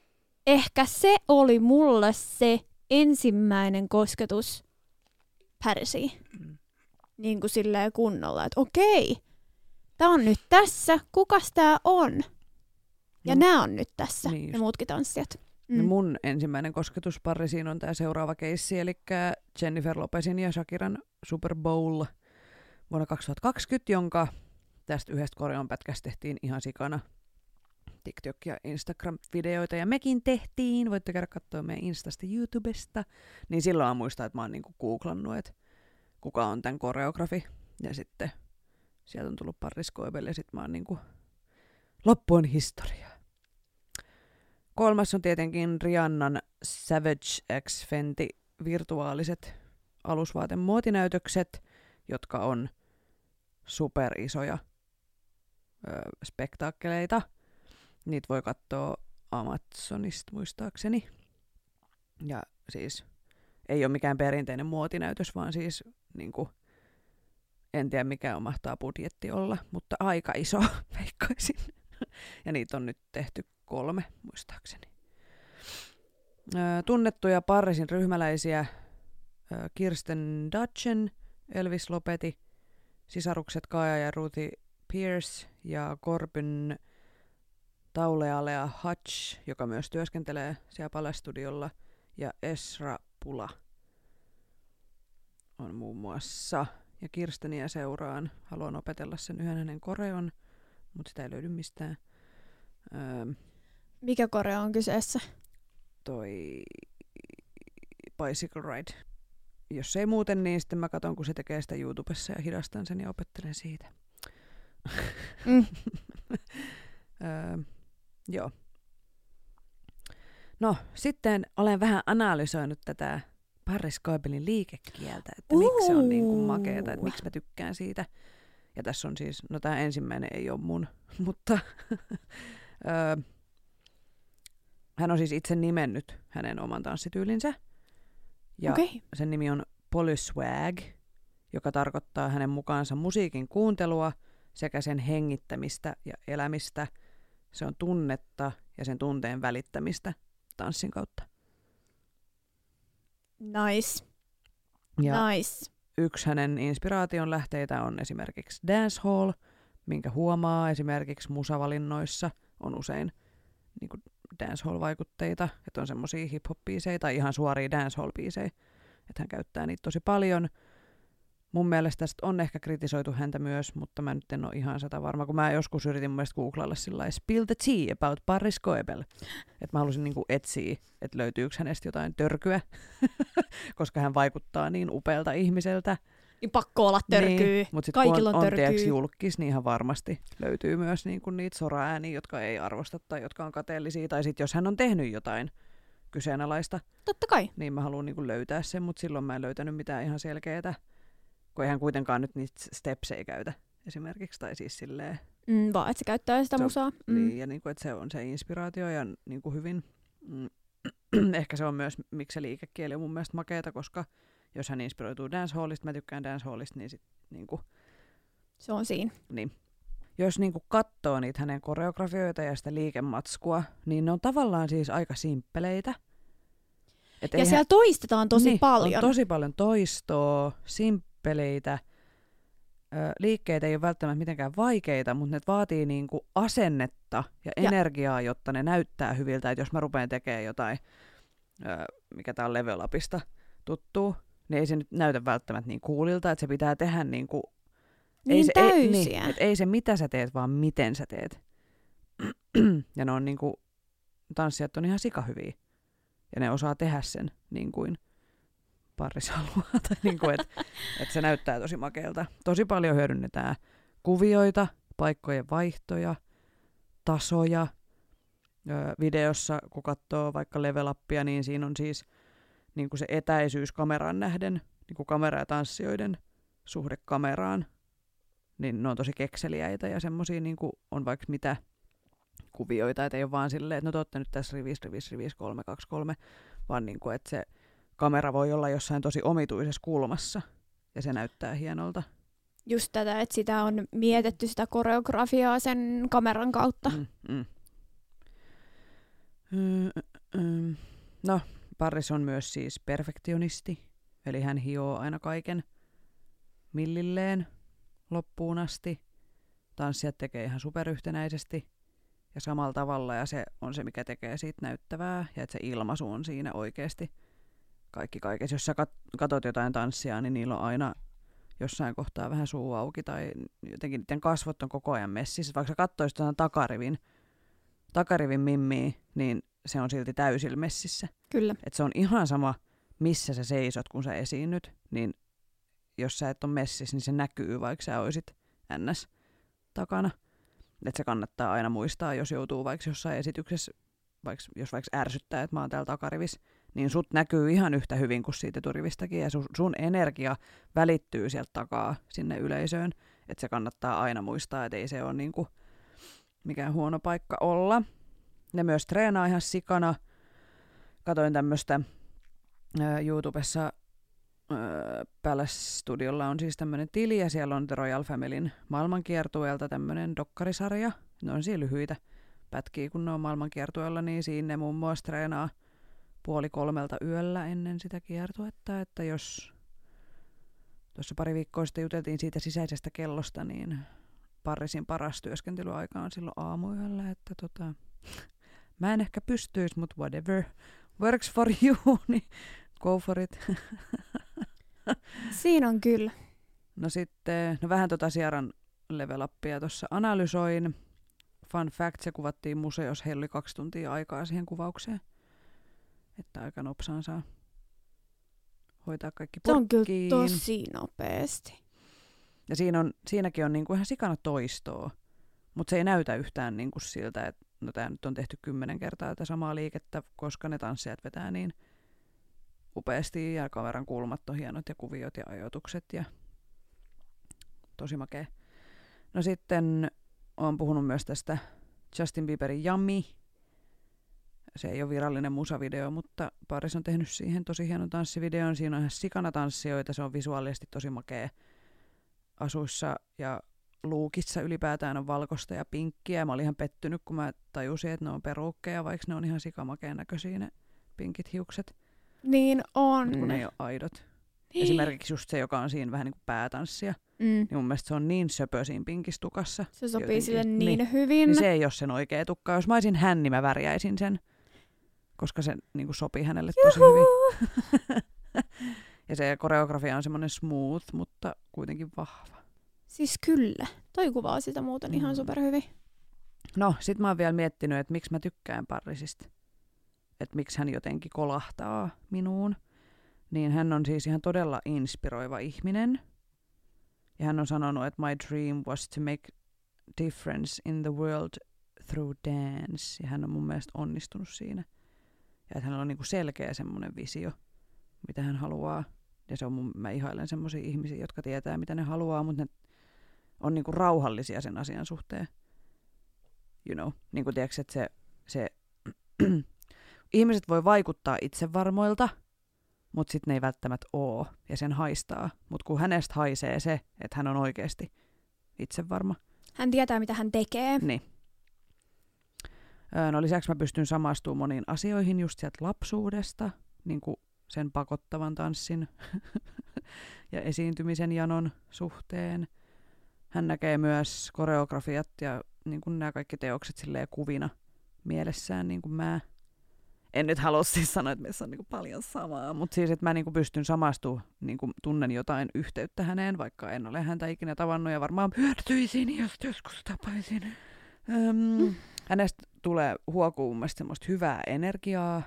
ehkä se oli mulle se ensimmäinen kosketus Pärsiin. Mm. Niin kuin silleen kunnolla, että okei, tää on nyt tässä, kukas tää on? Ja No, nää on nyt tässä, Niin just. ne muutkin tanssijat. Mm. Mm. Mun ensimmäinen kosketuspari siinä on tämä seuraava keissi, eli Jennifer Lopezin ja Shakiran Super Bowl vuonna 2020, jonka tästä yhdestä koreon pätkästä tehtiin ihan sikana TikTok- ja Instagram-videoita, ja mekin tehtiin, voitte käydä katsoa meidän Instasta YouTubesta, niin silloin mä muistan, että mä oon niinku googlannut, että kuka on tämän koreografi, ja sitten sieltä on tullut Paris Goebel, ja sitten mä oon niinku, loppu on historiaa. Kolmas on tietenkin Rihannan Savage X Fenty virtuaaliset alusvaatemuotinäytökset, jotka on superisoja spektaakkeleita. Niitä voi katsoa Amazonista muistaakseni. Ja siis ei ole mikään perinteinen muotinäytös, vaan siis niinku, en tiedä mikä on mahtaa budjetti olla, mutta aika iso veikkaisin. ja niitä on nyt tehty kolme, muistaakseni. Tunnettuja Parisin ryhmäläisiä Kirsten Dutchen, Elvis Lopeti, sisarukset Kaja ja Ruthie Pierce ja Corbin Taulealea Hutch, joka myös työskentelee siellä Palestudiolla, ja Esra Pula on muun muassa. Ja Kirsteniä seuraan. Haluan opetella sen yhden hänen koreon, mutta sitä ei löydy mistään. Öö, Mikä Korea on kyseessä? toi Bicycle Ride. Jos ei muuten, niin sitten mä katson, kun se tekee sitä YouTubessa ja hidastan sen ja opettelen siitä. Mm. öö, joo. No, sitten olen vähän analysoinut tätä Paris Goebelin liikekieltä, että miksi se on niin kuin makeeta, että miksi mä tykkään siitä. Ja tässä on siis, no tämä ensimmäinen ei ole mun, mutta hän on siis itse nimennyt hänen oman tanssityylinsä. Ja. Okay. sen nimi on Polyswag, joka tarkoittaa hänen mukaansa musiikin kuuntelua sekä sen hengittämistä ja elämistä. Se on tunnetta ja sen tunteen välittämistä tanssin kautta. Nice. Ja Nice. yksi hänen inspiraation lähteitä on esimerkiksi dancehall, minkä huomaa esimerkiksi musavalinnoissa on usein niin dancehall-vaikutteita, että on semmoisia hip-hop-biisejä tai ihan suoria dancehall-biisejä, että hän käyttää niitä tosi paljon. Mun mielestä tästä on ehkä kritisoitu häntä myös, mutta mä nyt en ole ihan sata varma, kun mä joskus yritin mun mielestä googlailla sillä spill the tea about Paris Goebel. Että mä halusin niinku etsiä, että löytyykö hänestä jotain törkyä, koska hän vaikuttaa niin upealta ihmiseltä. Niin pakko olla törkyy. Niin, mutta sitten kun Kaikilla on, on törkyy. julkis, niin ihan varmasti löytyy myös niinku niitä soraääniä, jotka ei arvosta tai jotka on kateellisia. Tai sitten jos hän on tehnyt jotain kyseenalaista, Totta kai. niin mä haluan niinku löytää sen, mutta silloin mä en löytänyt mitään ihan selkeää. Kun eihän kuitenkaan nyt niitä stepsejä käytä esimerkiksi. Tai siis silleen, Mm, vaan että se käyttää sitä Se musaa. mm. Niin, ja niinku, että se on se inspiraatio ja niinku hyvin... Mm, ehkä se on myös, miksi se liikekieli on mun mielestä makeeta, koska jos hän inspiroituu dancehallista, mä tykkään dancehallista, niin sit niinku, Se on siinä. Niin. Jos niinku katsoo niitä hänen koreografioita ja sitä liikematskua, niin ne on tavallaan siis aika simppeleitä. Et Ja eihän- siellä toistetaan tosi niin, paljon. On tosi paljon toistoa, simppeleitä. Ö, liikkeet ei ole välttämättä mitenkään vaikeita, mutta ne vaatii niinku asennetta ja Ja- energiaa, jotta ne näyttää hyviltä. Et jos mä rupean tekemään jotain, mikä tää on Level Upista tuttuu, niin ei se nyt näytä välttämättä niin coolilta, että se pitää tehdä niinku niin ei se, ei, niin, et ei se mitä sä teet, vaan miten sä teet. ja ne on niinku, tanssijat on ihan sikahyviä. Ja ne osaa tehdä sen niin kuin Paris haluaa. Tai niin kuin, että et se näyttää tosi makealta. Tosi paljon hyödynnetään kuvioita, paikkojen vaihtoja, tasoja. Öö, videossa, kun katsoo vaikka level upia, niin siinä on siis niin kuin se etäisyys kameraan nähden, niin kuin kamera ja tanssijoiden suhde kameraan niin ne on tosi kekseliäitä ja semmosia niin on vaikka mitä kuvioita, että ei ole vaan silleen, että no te nyt tässä rivis, rivis, rivis, 3, 2, 3, vaan niin kuin, että se kamera voi olla jossain tosi omituisessa kulmassa. ja se näyttää hienolta. Just tätä, että sitä on mietitty sitä koreografiaa sen kameran kautta. Mm, mm. Mm, mm. No, Paris on myös siis perfektionisti, eli hän hioo aina kaiken millilleen loppuun asti. Tanssijat tekee ihan superyhtenäisesti ja samalla tavalla, ja se on se, mikä tekee siitä näyttävää, ja että se ilmaisu on siinä oikeasti kaikki kaikessa. Jos sä kat- katot jotain tanssia, niin niillä on aina jossain kohtaa vähän suu auki, tai jotenkin niiden kasvot on koko ajan messissä. Vaikka sä katsoisit takarivin, takarivin mimmiä, niin se on silti täysillä messissä. Kyllä. Et se on ihan sama, missä sä seisot, kun sä esiinnyt, niin jos sä et ole messissä, niin se näkyy, vaikka sä olisit ns. takana. Että se kannattaa aina muistaa, jos joutuu vaikka jossain esityksessä, vaikka, jos vaikka ärsyttää, että mä oon täällä takarivis, niin sut näkyy ihan yhtä hyvin kuin siitä turivistakin, ja sun, sun energia välittyy sieltä takaa sinne yleisöön. Että se kannattaa aina muistaa, että ei se ole niinku mikään huono paikka olla. Ne myös treenaa ihan sikana. Katoin tämmöistä YouTubessa Palace Studiolla on siis tämmöinen tili ja siellä on The Royal Familyn maailmankiertueelta tämmöinen dokkarisarja. Ne on siellä lyhyitä pätkiä, kun ne on maailmankiertueella, niin siinä ne muun muassa treenaa puoli kolmelta yöllä ennen sitä kiertuetta, että jos tuossa pari viikkoa sitten juteltiin siitä sisäisestä kellosta, niin Parisin paras työskentelyaika on silloin aamuyöllä, että tota, mä en ehkä pystyisi, mutta whatever works for you, niin go for it. Siinä on kyllä. No sitten, no vähän tota Sieran level upia tuossa analysoin. Fun fact, se kuvattiin museossa, heillä oli kaksi tuntia aikaa siihen kuvaukseen. Että aika nopsaan saa hoitaa kaikki Se on kyllä purkkiin. tosi nopeasti. Ja siinä on, siinäkin on niinku ihan sikana toistoa, mutta se ei näytä yhtään niinku siltä, että no tämä nyt on tehty kymmenen kertaa tätä samaa liikettä, koska ne tanssijat vetää niin upeasti ja kameran kulmat on hienot ja kuviot ja ajoitukset ja tosi makea. No sitten olen puhunut myös tästä Justin Bieberin Yummy. Se ei ole virallinen musavideo, mutta Paris on tehnyt siihen tosi hienon tanssivideon. Siinä on ihan sikana tanssijoita, se on visuaalisesti tosi makea asuissa ja luukissa ylipäätään on valkoista ja pinkkiä. Mä olin ihan pettynyt, kun mä tajusin, että ne on peruukkeja, vaikka ne on ihan sikamakeen näköisiä ne pinkit hiukset, Niin on. mut kun ne ei ole aidot. Esimerkiksi just se, joka on siinä vähän niin kuin päätanssia, Mm. niin mun mielestä se on niin söpö siinä pinkistukassa. Se sopii jotenkin. sille niin, Niin. hyvin. Niin se ei ole sen oikea tukka. Jos mä olisin hän, niin mä värjäisin sen, koska se niin kuin sopii hänelle tosi hyvin. Juhu! Ja se koreografia on semmoinen smooth, mutta kuitenkin vahva. Siis kyllä. Toi kuvaa sitä muuten Mm. ihan superhyvin. No, sit mä oon vielä miettinyt, että miksi mä tykkään Parrisista. Että miksi hän jotenkin kolahtaa minuun. Niin hän on siis ihan todella inspiroiva ihminen. Ja hän on sanonut, että my dream was to make difference in the world through dance. Ja hän on mun mielestä onnistunut siinä. Ja että hänellä on niinku selkeä semmoinen visio, mitä hän haluaa. Ja se on mun, mä ihailen semmoisia ihmisiä, jotka tietää, mitä ne haluaa, mutta ne on niinku rauhallisia sen asian suhteen you know, niin kuin tiedätkö, että se, se ihmiset voi vaikuttaa itsevarmoilta, mutta sitten ne ei välttämättä oo, ja sen haistaa. Mutta kun hänestä haisee se, että hän on oikeasti itsevarma, Hän tietää, mitä hän tekee. niin. No lisäksi mä pystyn samastumaan moniin asioihin just sieltä lapsuudesta, niin kuin sen pakottavan tanssin ja esiintymisen janon suhteen. Hän näkee myös koreografiat ja niin kuin nämä kaikki teokset silleen kuvina mielessään, niin kuin mä. En nyt halua siis sanoa, että meissä on niin kuin paljon samaa, mutta siis, että mä niin kuin pystyn samastumaan, niin kuin tunnen jotain yhteyttä häneen, vaikka en ole häntä ikinä tavannut ja varmaan pyörtyisin, jos joskus tapaisin. Öm, hänestä tulee huokuu mun semmoista hyvää energiaa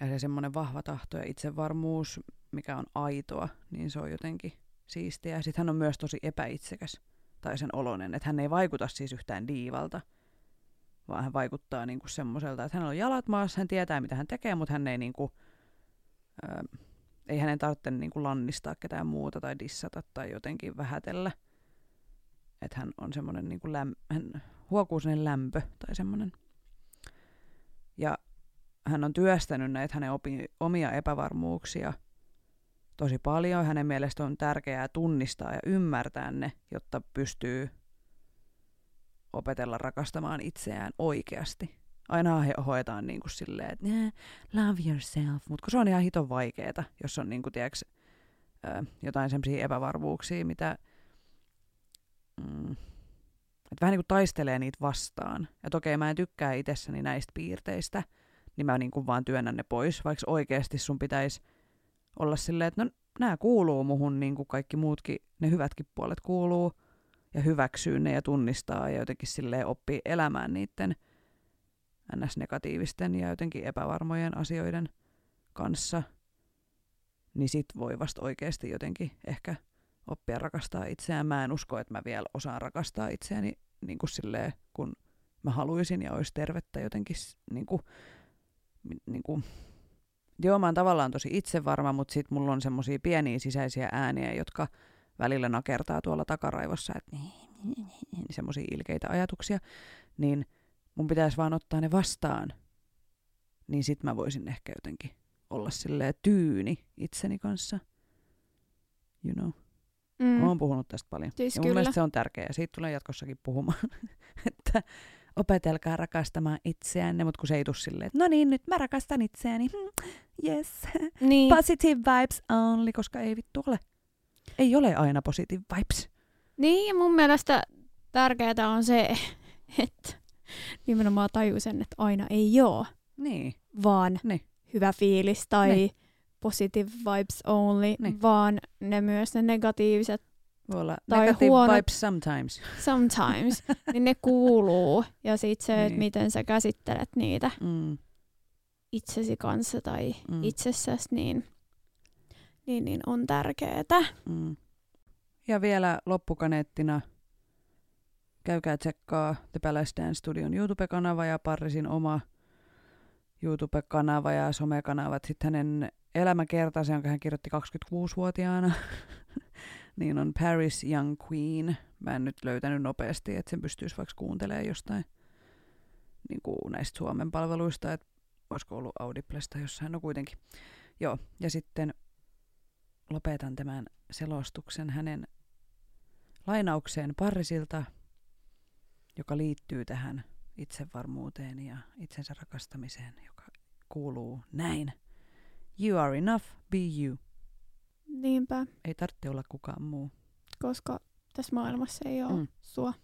ja se semmoinen vahva tahto ja itsevarmuus, mikä on aitoa, niin se on jotenkin siistiä. Ja sitten hän on myös tosi epäitsekäs tai sen oloinen, että hän ei vaikuta siis yhtään diivalta, vaan hän vaikuttaa niinku semmoiselta, että hänellä on jalat maassa, hän tietää mitä hän tekee, mutta hän ei niinku, ö, ei hänen tarvitse niinku lannistaa ketään muuta tai dissata tai jotenkin vähätellä. Että hän on semmoinen niinku läm, hän huokuu sellainen lämpö tai semmoinen. Ja hän on työstänyt näitä hänen opi, omia epävarmuuksia tosi paljon. Hänen mielestä on tärkeää tunnistaa ja ymmärtää ne, jotta pystyy opetella rakastamaan itseään oikeasti. Aina he hoetaan niin kuin silleen, että "Nää, love yourself, mutta se on ihan hiton vaikeeta, jos on niin kuin, tiedätkö, jotain semmoisia epävarmuuksia, mitä mm, että vähän niin kuin taistelee niitä vastaan. Ja okei, mä en tykkää itsessäni näistä piirteistä, niin mä niin kuin vaan työnnän ne pois, vaikka oikeasti sun pitäisi olla silleen, että no nämä kuuluu muhun niin kuin kaikki muutkin, ne hyvätkin puolet kuuluu, ja hyväksyy ne ja tunnistaa ja jotenkin silleen oppii elämään niiden ns-negatiivisten ja jotenkin epävarmojen asioiden kanssa, niin sit voi vasta oikeasti jotenkin ehkä oppia rakastaa itseään. Mä en usko, että mä vielä osaan rakastaa itseäni niin kuin silleen, kun mä haluaisin ja olisi tervettä jotenkin niin kuin, niin kuin, Joo, mä oon tavallaan tosi itsevarma, mutta sit mulla on semmosia pieniä sisäisiä ääniä, jotka välillä nakertaa tuolla takaraivossa, että semmoisia ilkeitä ajatuksia, niin mun pitäisi vaan ottaa ne vastaan. Niin sit mä voisin ehkä jotenkin olla silleen tyyni itseni kanssa. You know. Mm. Oon puhunut tästä paljon. Siis ja mun kyllä. mielestä se on tärkeää. Ja siitä tulee jatkossakin puhumaan, että opetelkaa rakastamaan itseänne, mutta kun se ei tule silleen, että no niin, nyt mä rakastan itseäni. Hmm, yes. Niin. Positive vibes only, koska ei vittu ole. Ei ole aina positive vibes. Niin, ja mun mielestä tärkeää on se, että nimenomaan tajuu sen, että aina ei oo, Niin. vaan Niin. hyvä fiilis tai Niin. Positive vibes only, Niin. vaan ne myös ne negatiiviset Voi olla Tai negative huonot- vibes sometimes. sometimes, niin ne kuuluu. Ja sit se, että Niin. miten sä käsittelet niitä Mm. itsesi kanssa tai Mm. mm. itsessäsi, niin, niin, niin on tärkeää. Mm. Ja vielä loppukaneettina käykää tsekkaa The Palace Dance Studion YouTube-kanava ja Parrisin oma YouTube-kanava ja somekanavat. Sitten hänen elämäkertansa, jonka hän kirjoitti 26-vuotiaana, niin on Paris Young Queen. Mä en nyt löytänyt nopeasti, että sen pystyisi vaikka kuuntelemaan jostain niin kuin näistä Suomen palveluista, että olisiko ollut Audiblesta jossain, no kuitenkin. Joo, ja sitten lopetan tämän selostuksen hänen lainaukseen Parrisilta, joka liittyy tähän itsevarmuuteen ja itsensä rakastamiseen, joka kuuluu näin. You are enough, be you. Niinpä, Ei tarvitse olla kukaan muu. koska tässä maailmassa ei ole Mm. mm. sua.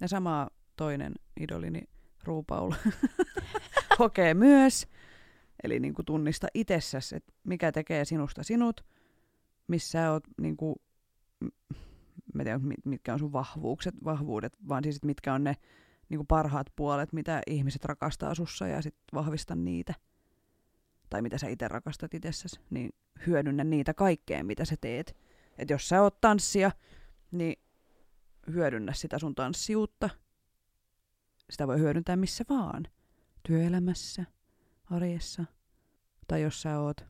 Ja sama toinen idolini RuPaul hokee myös. Eli niin kuin tunnista itsessäsi, että mikä tekee sinusta sinut, missä sä oot, niin kuin, mä tiedän, mit- mitkä on sun vahvuukset, vahvuudet, vaan siis, mitkä on ne niin kuin parhaat puolet, mitä ihmiset rakastaa sussa ja sitten vahvista niitä. Tai mitä sä itse rakastat itsessäsi, niin hyödynnä niitä kaikkeen, mitä sä teet. Et jos sä oot tanssia, niin hyödynnä sitä sun tanssijuutta. Sitä voi hyödyntää missä vaan. Työelämässä, arjessa. Tai jos sä oot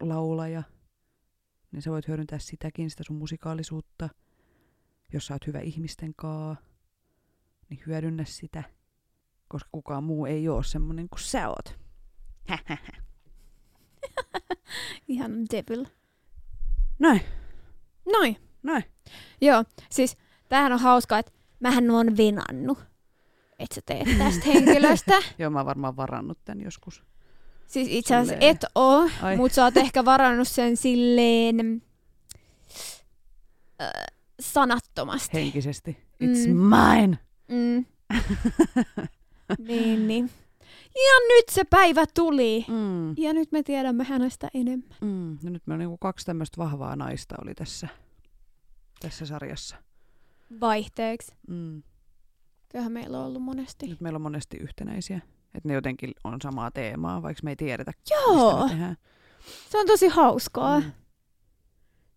laulaja, niin sä voit hyödyntää sitäkin, sitä sun musikaalisuutta. Jos sä oot hyvä ihmisten kaa, niin hyödynnä sitä. Koska kukaan muu ei oo semmonen kuin sä oot. Ihan devil. Näin, Noin. näin. Joo, siis tämähän on hauskaa, että mähän on venannut, että sä teet tästä henkilöstä. Joo, mä oon varmaan varannut tän joskus. Siis itse asiassa Silleen. et oo, mutta sä oot ehkä varannut sen silleen äh, sanattomasti. Henkisesti. It's Mm. mine! Mm. niin, niin. Ja nyt se päivä tuli. Mm. Ja nyt me tiedämme hänestä enemmän. Mm. No nyt me on niinku kaksi tämmöistä vahvaa naista oli tässä, tässä sarjassa. Vaihteeksi. Mm. Kyllähän meillä on ollut monesti. Nyt meillä on monesti yhtenäisiä. Että ne jotenkin on samaa teemaa, vaikka me ei tiedetä, Joo, se on tosi hauskaa, Mm.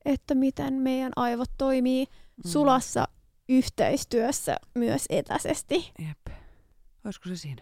että miten meidän aivot toimii Mm. sulassa yhteistyössä myös etäisesti. Jep. Olisiko se siinä?